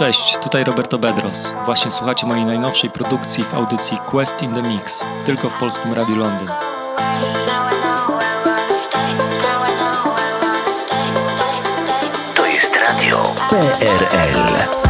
Cześć, tutaj Roberto Bedros. Właśnie słuchacie mojej najnowszej produkcji w audycji Quest in the Mix, tylko w Polskim Radiu Londyn. To jest radio PRL.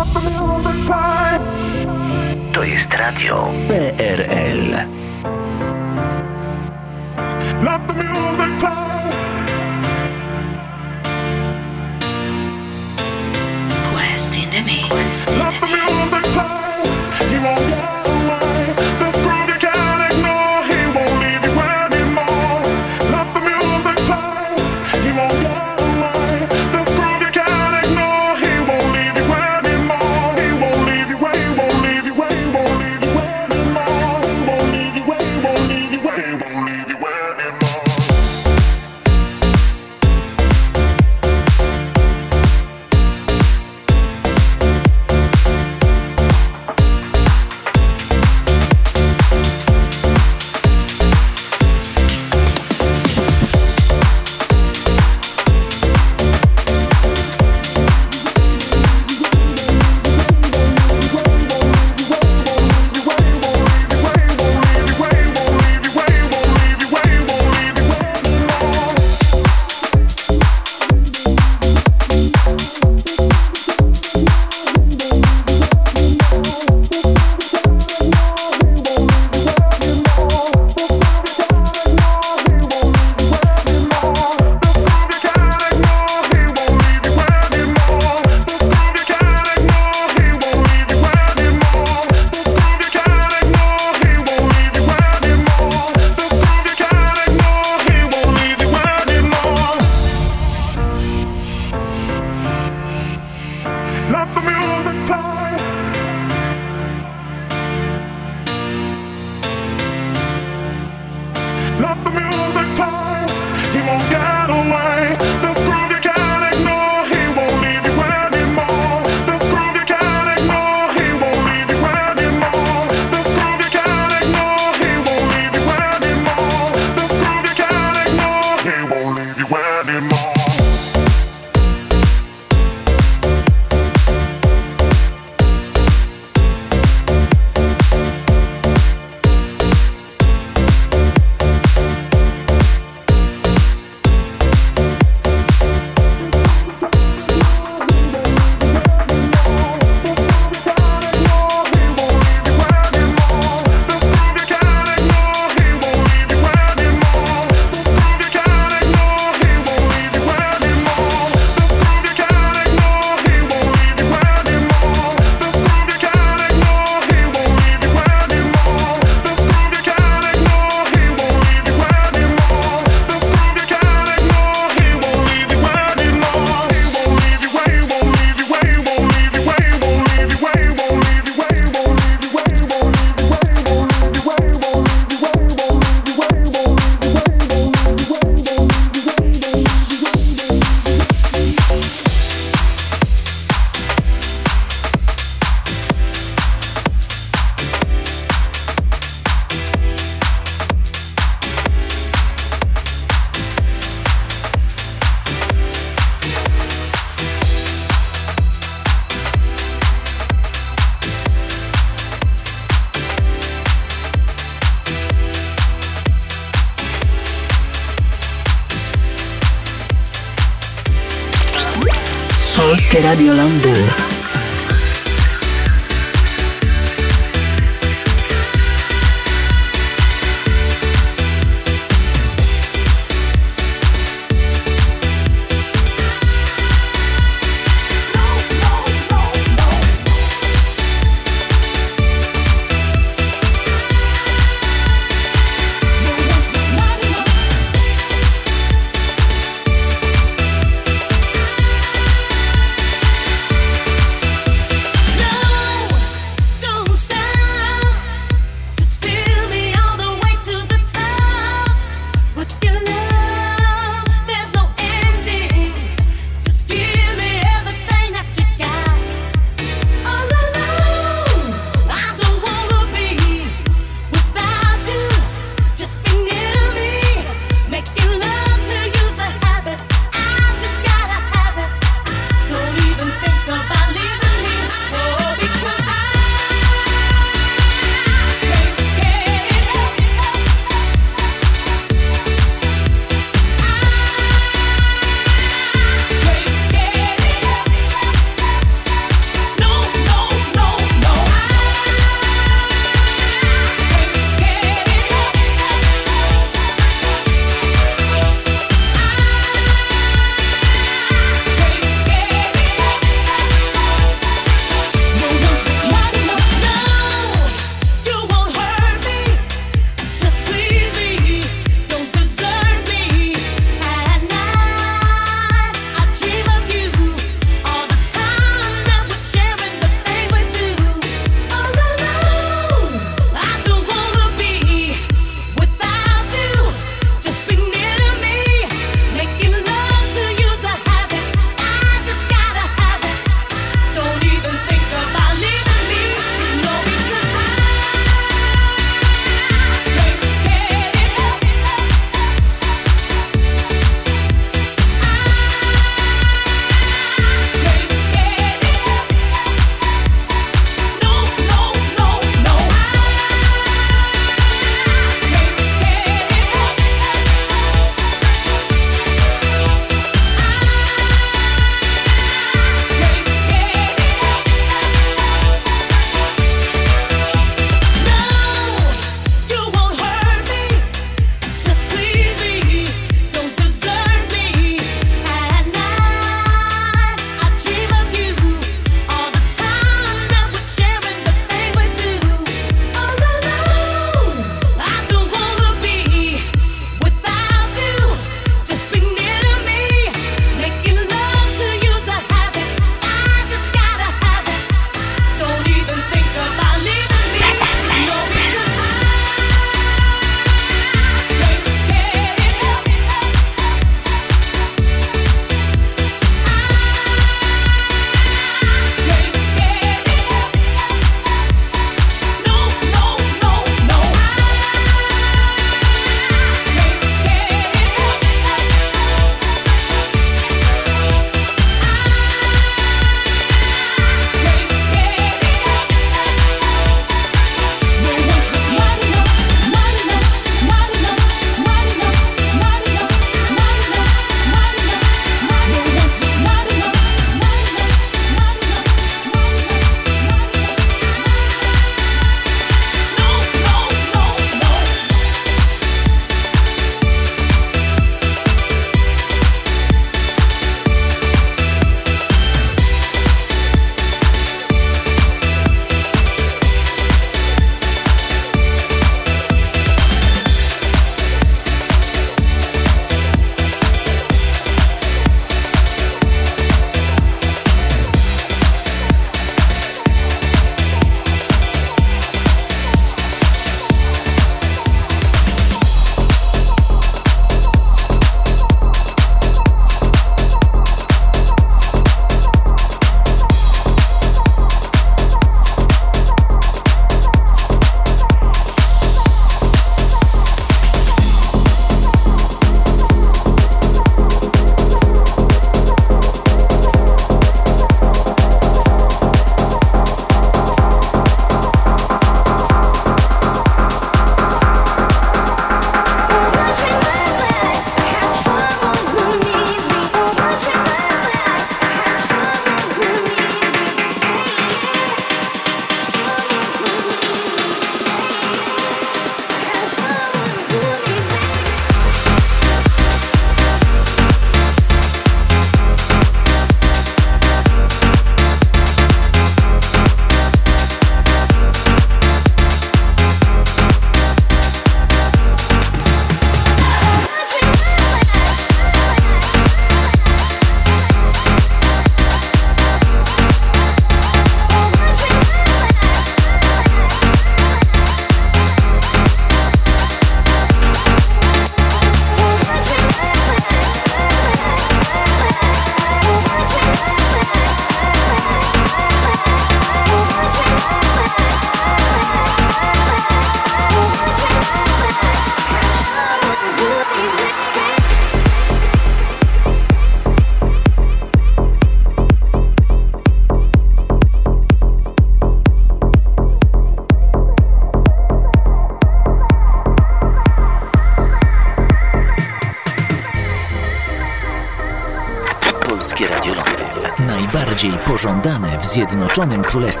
Pożądane w Zjednoczonym Królestwie.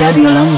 Radio Londyn.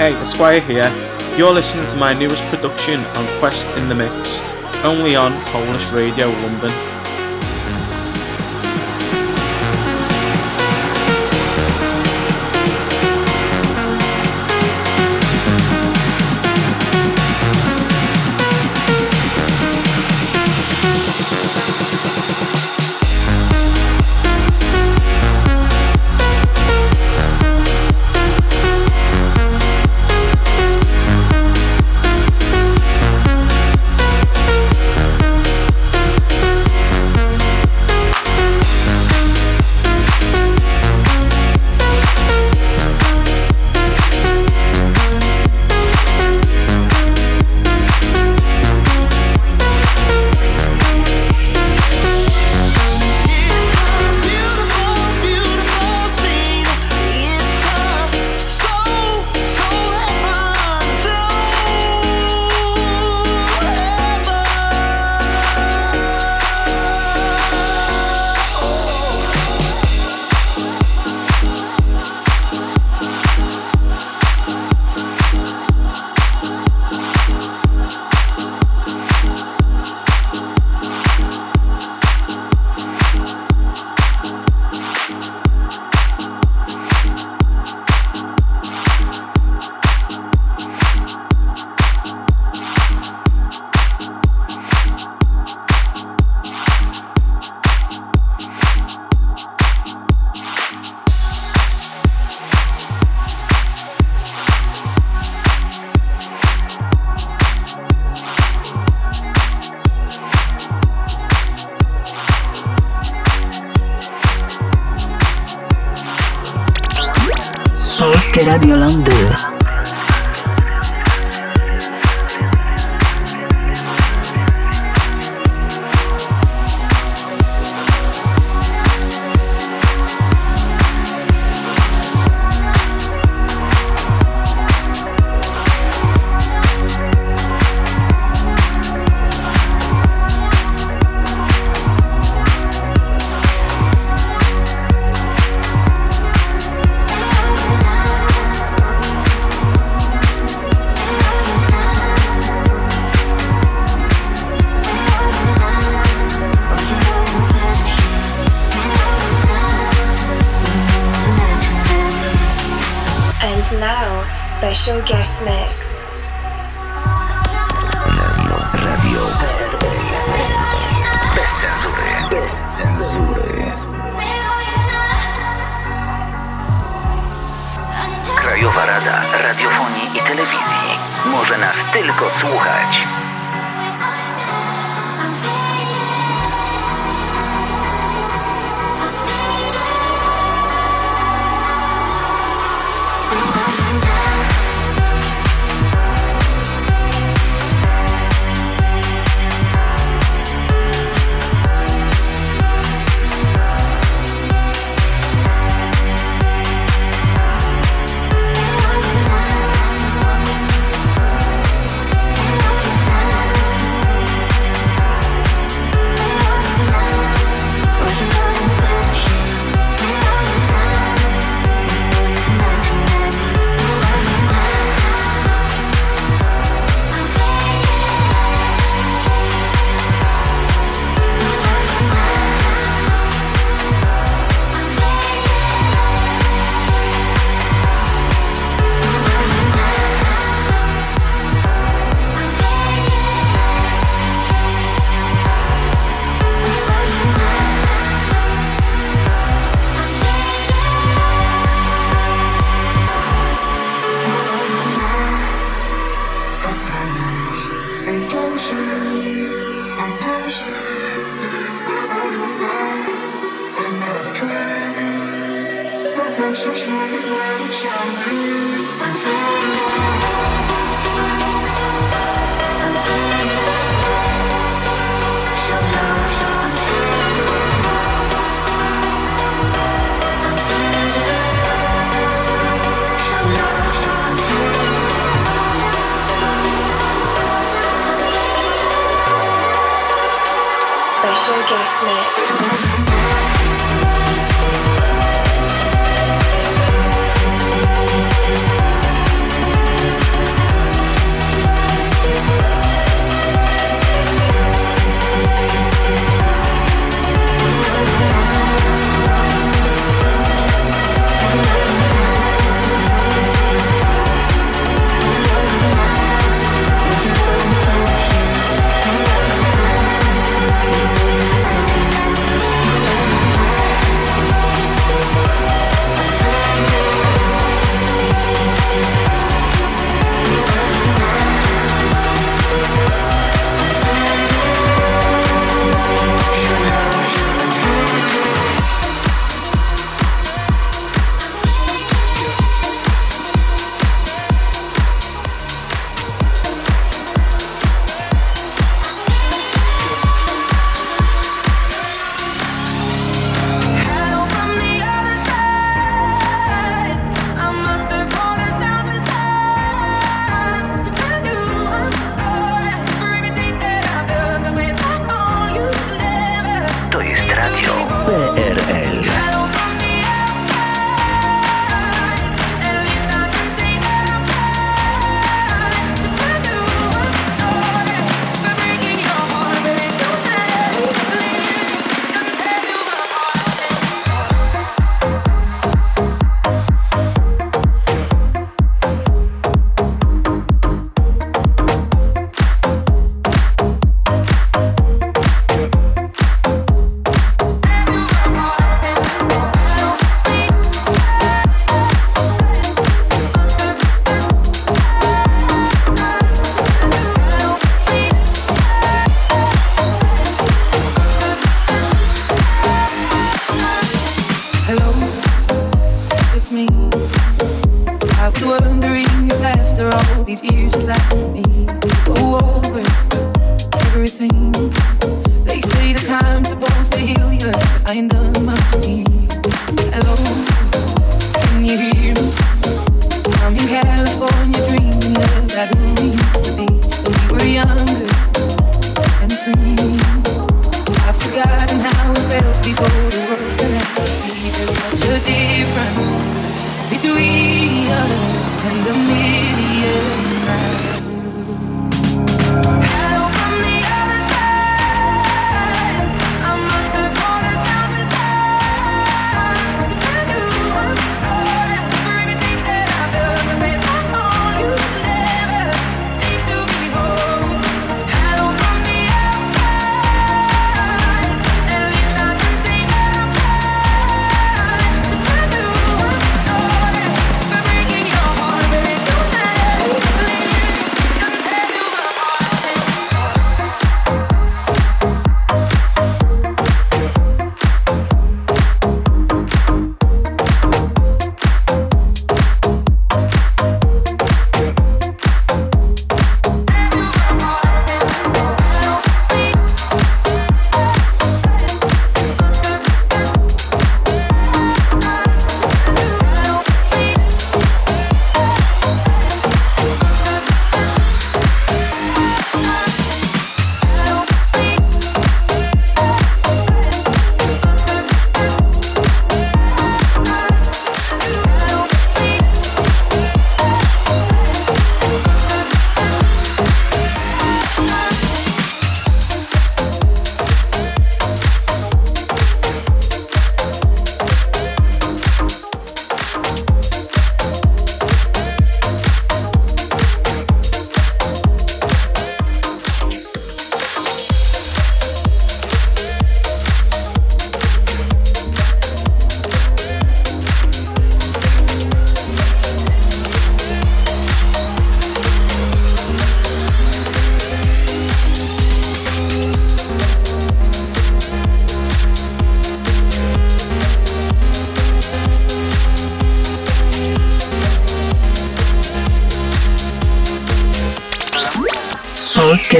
Hey, Esquire here. You're listening to my newest production on Quest in the Mix, only on Polish Radio London.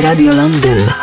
Polskie Radio Londyn.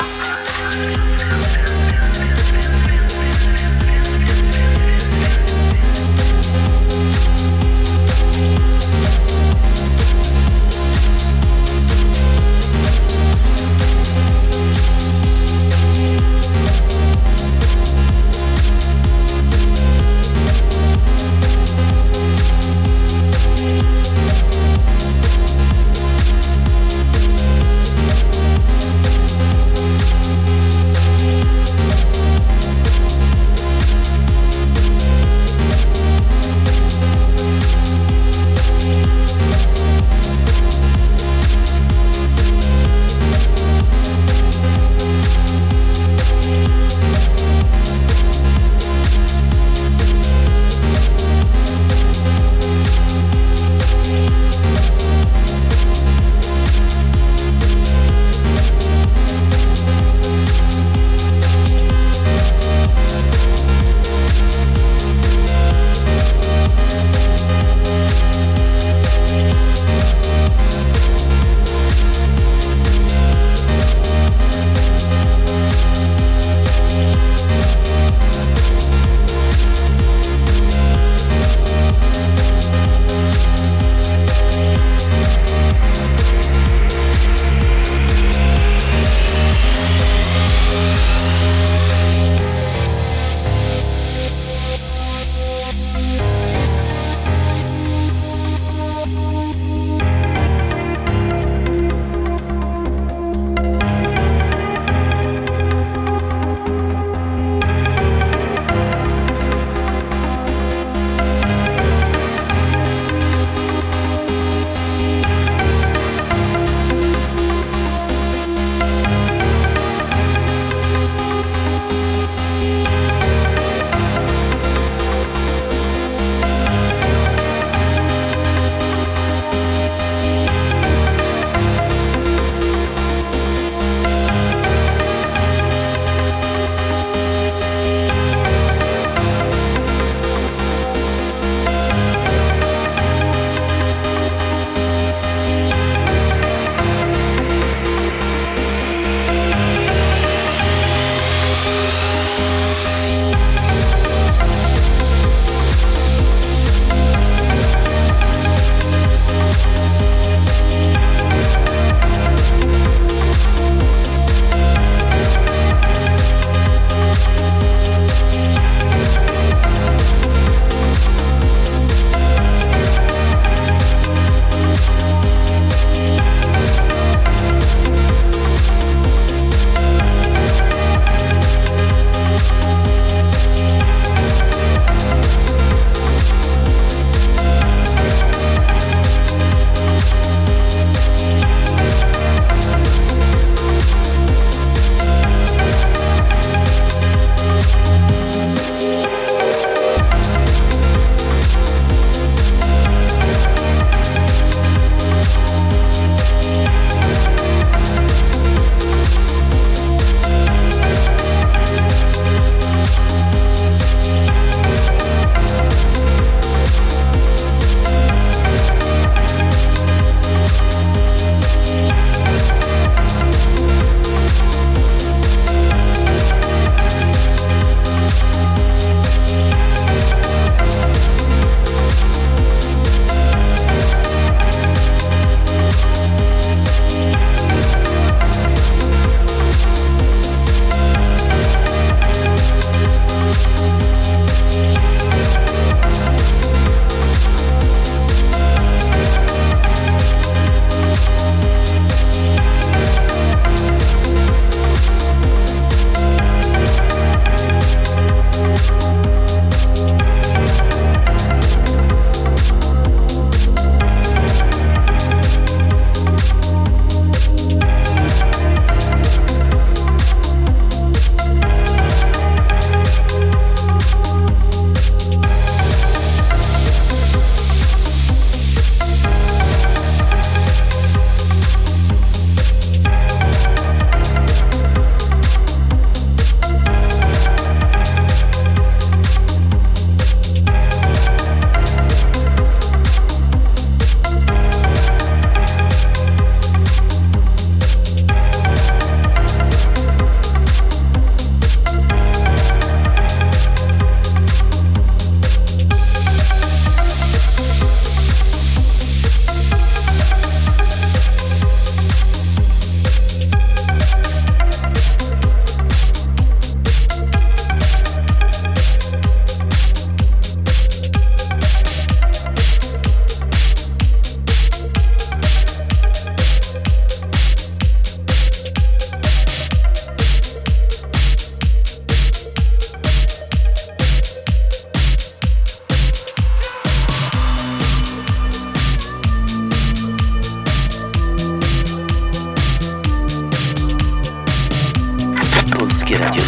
Polskie Radio.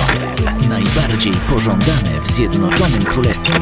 Najbardziej pożądane w Zjednoczonym Królestwie.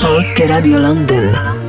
Polskie Radio Londyn.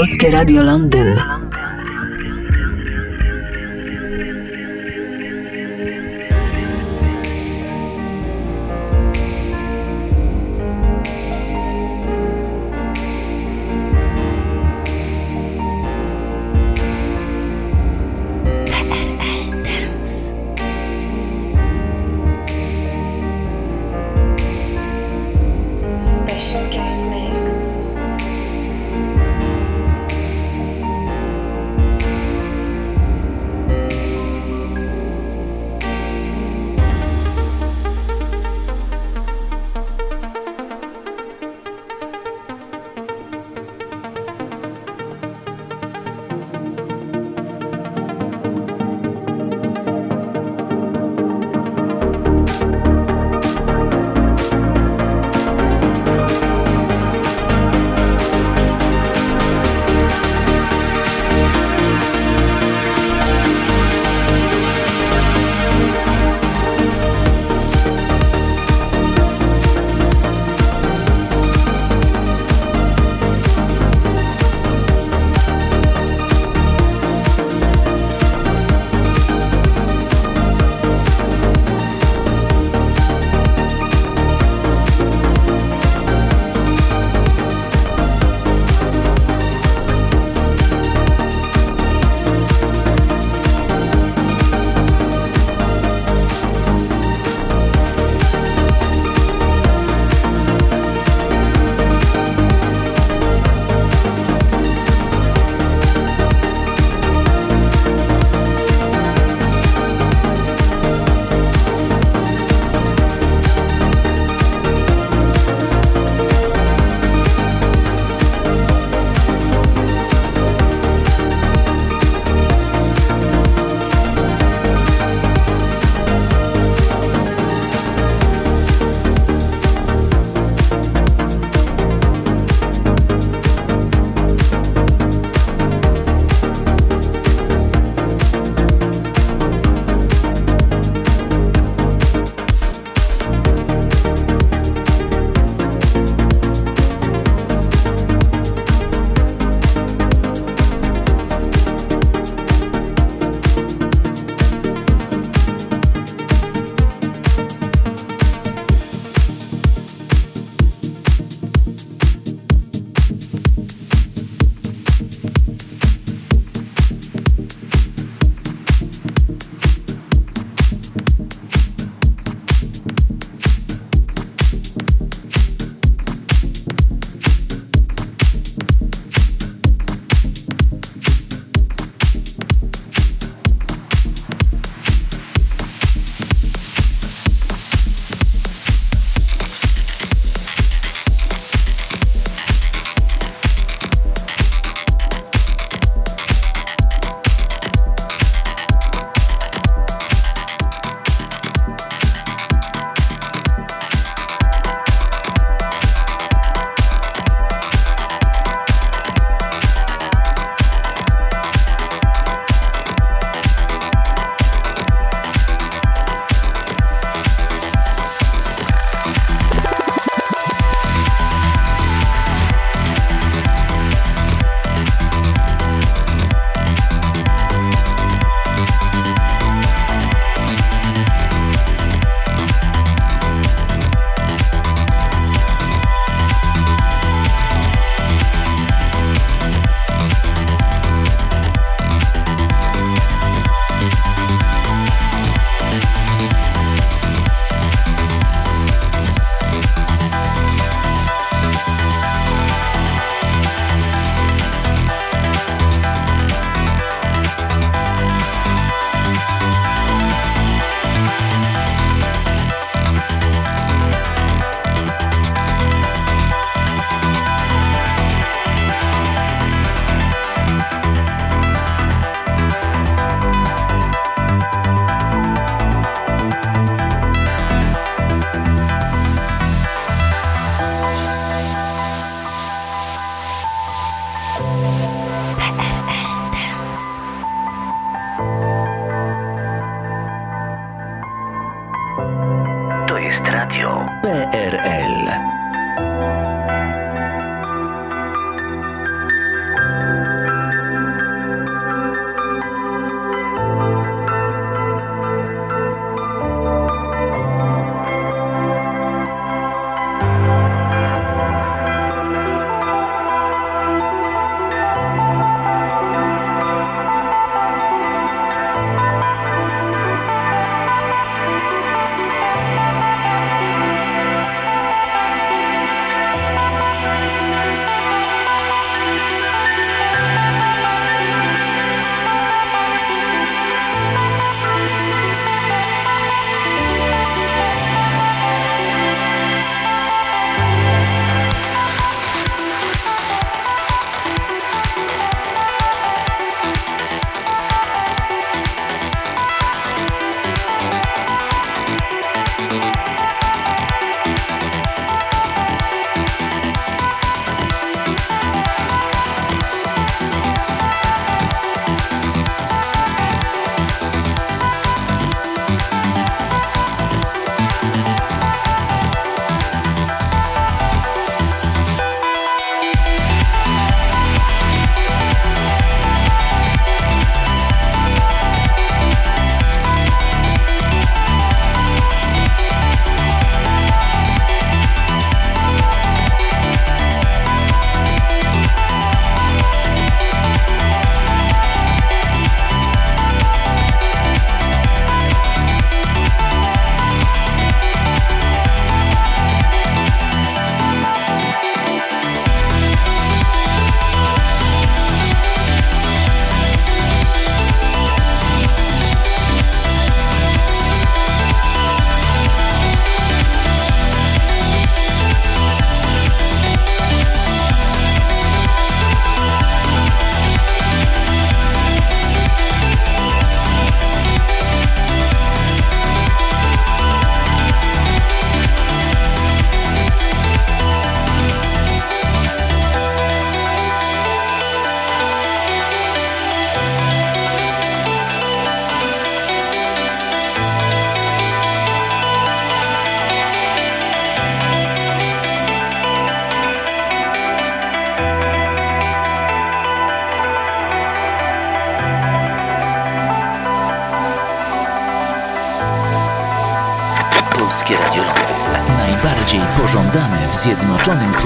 Polskie Radio Londyn.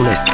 Zjednoczonym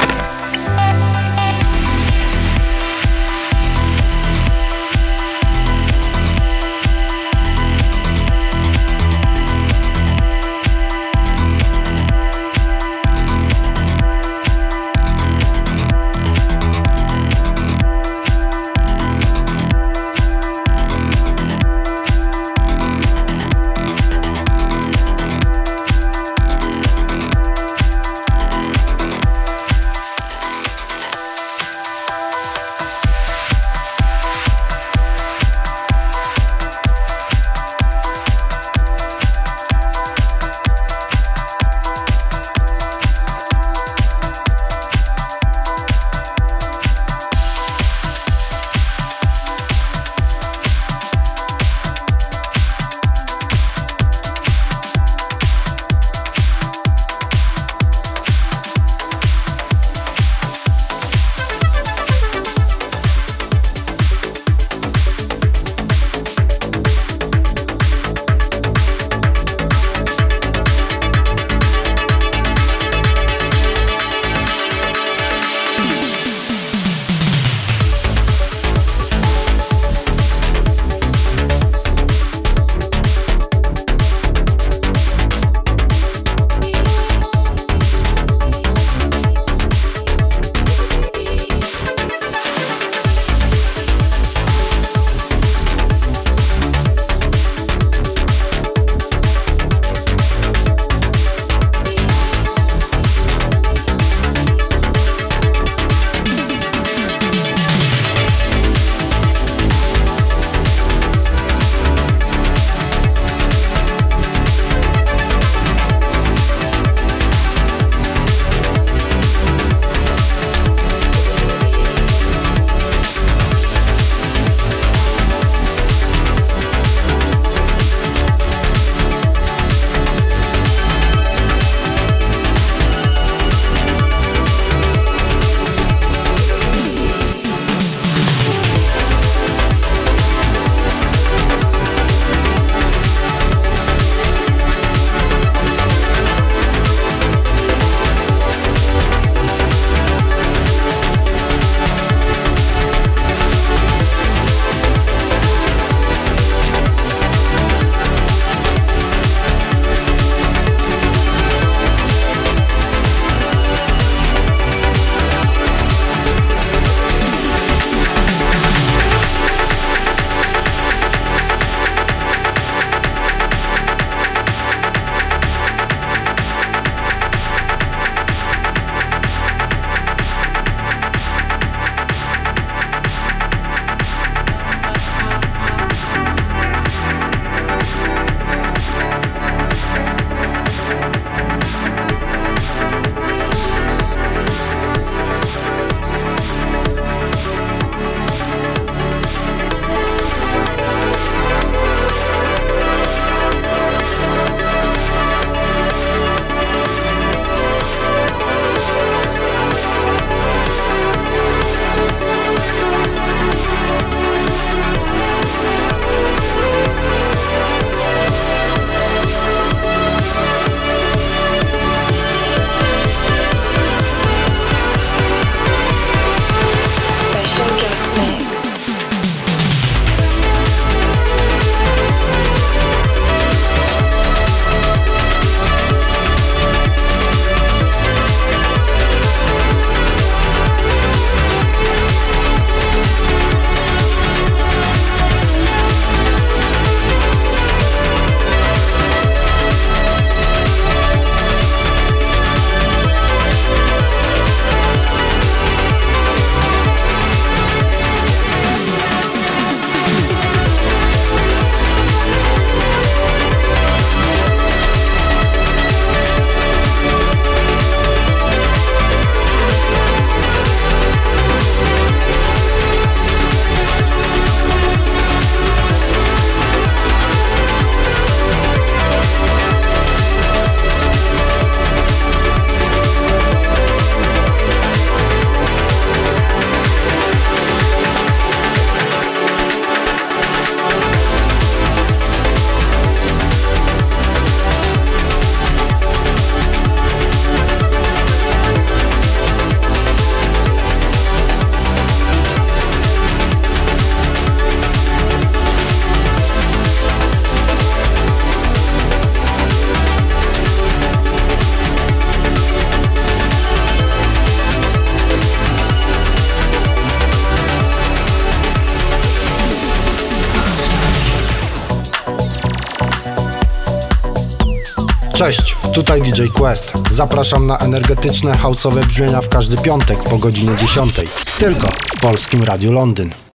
Cześć, tutaj DJ Quest. Zapraszam na energetyczne houseowe brzmienia w każdy piątek po godzinie 10. Tylko w Polskim Radiu Londyn.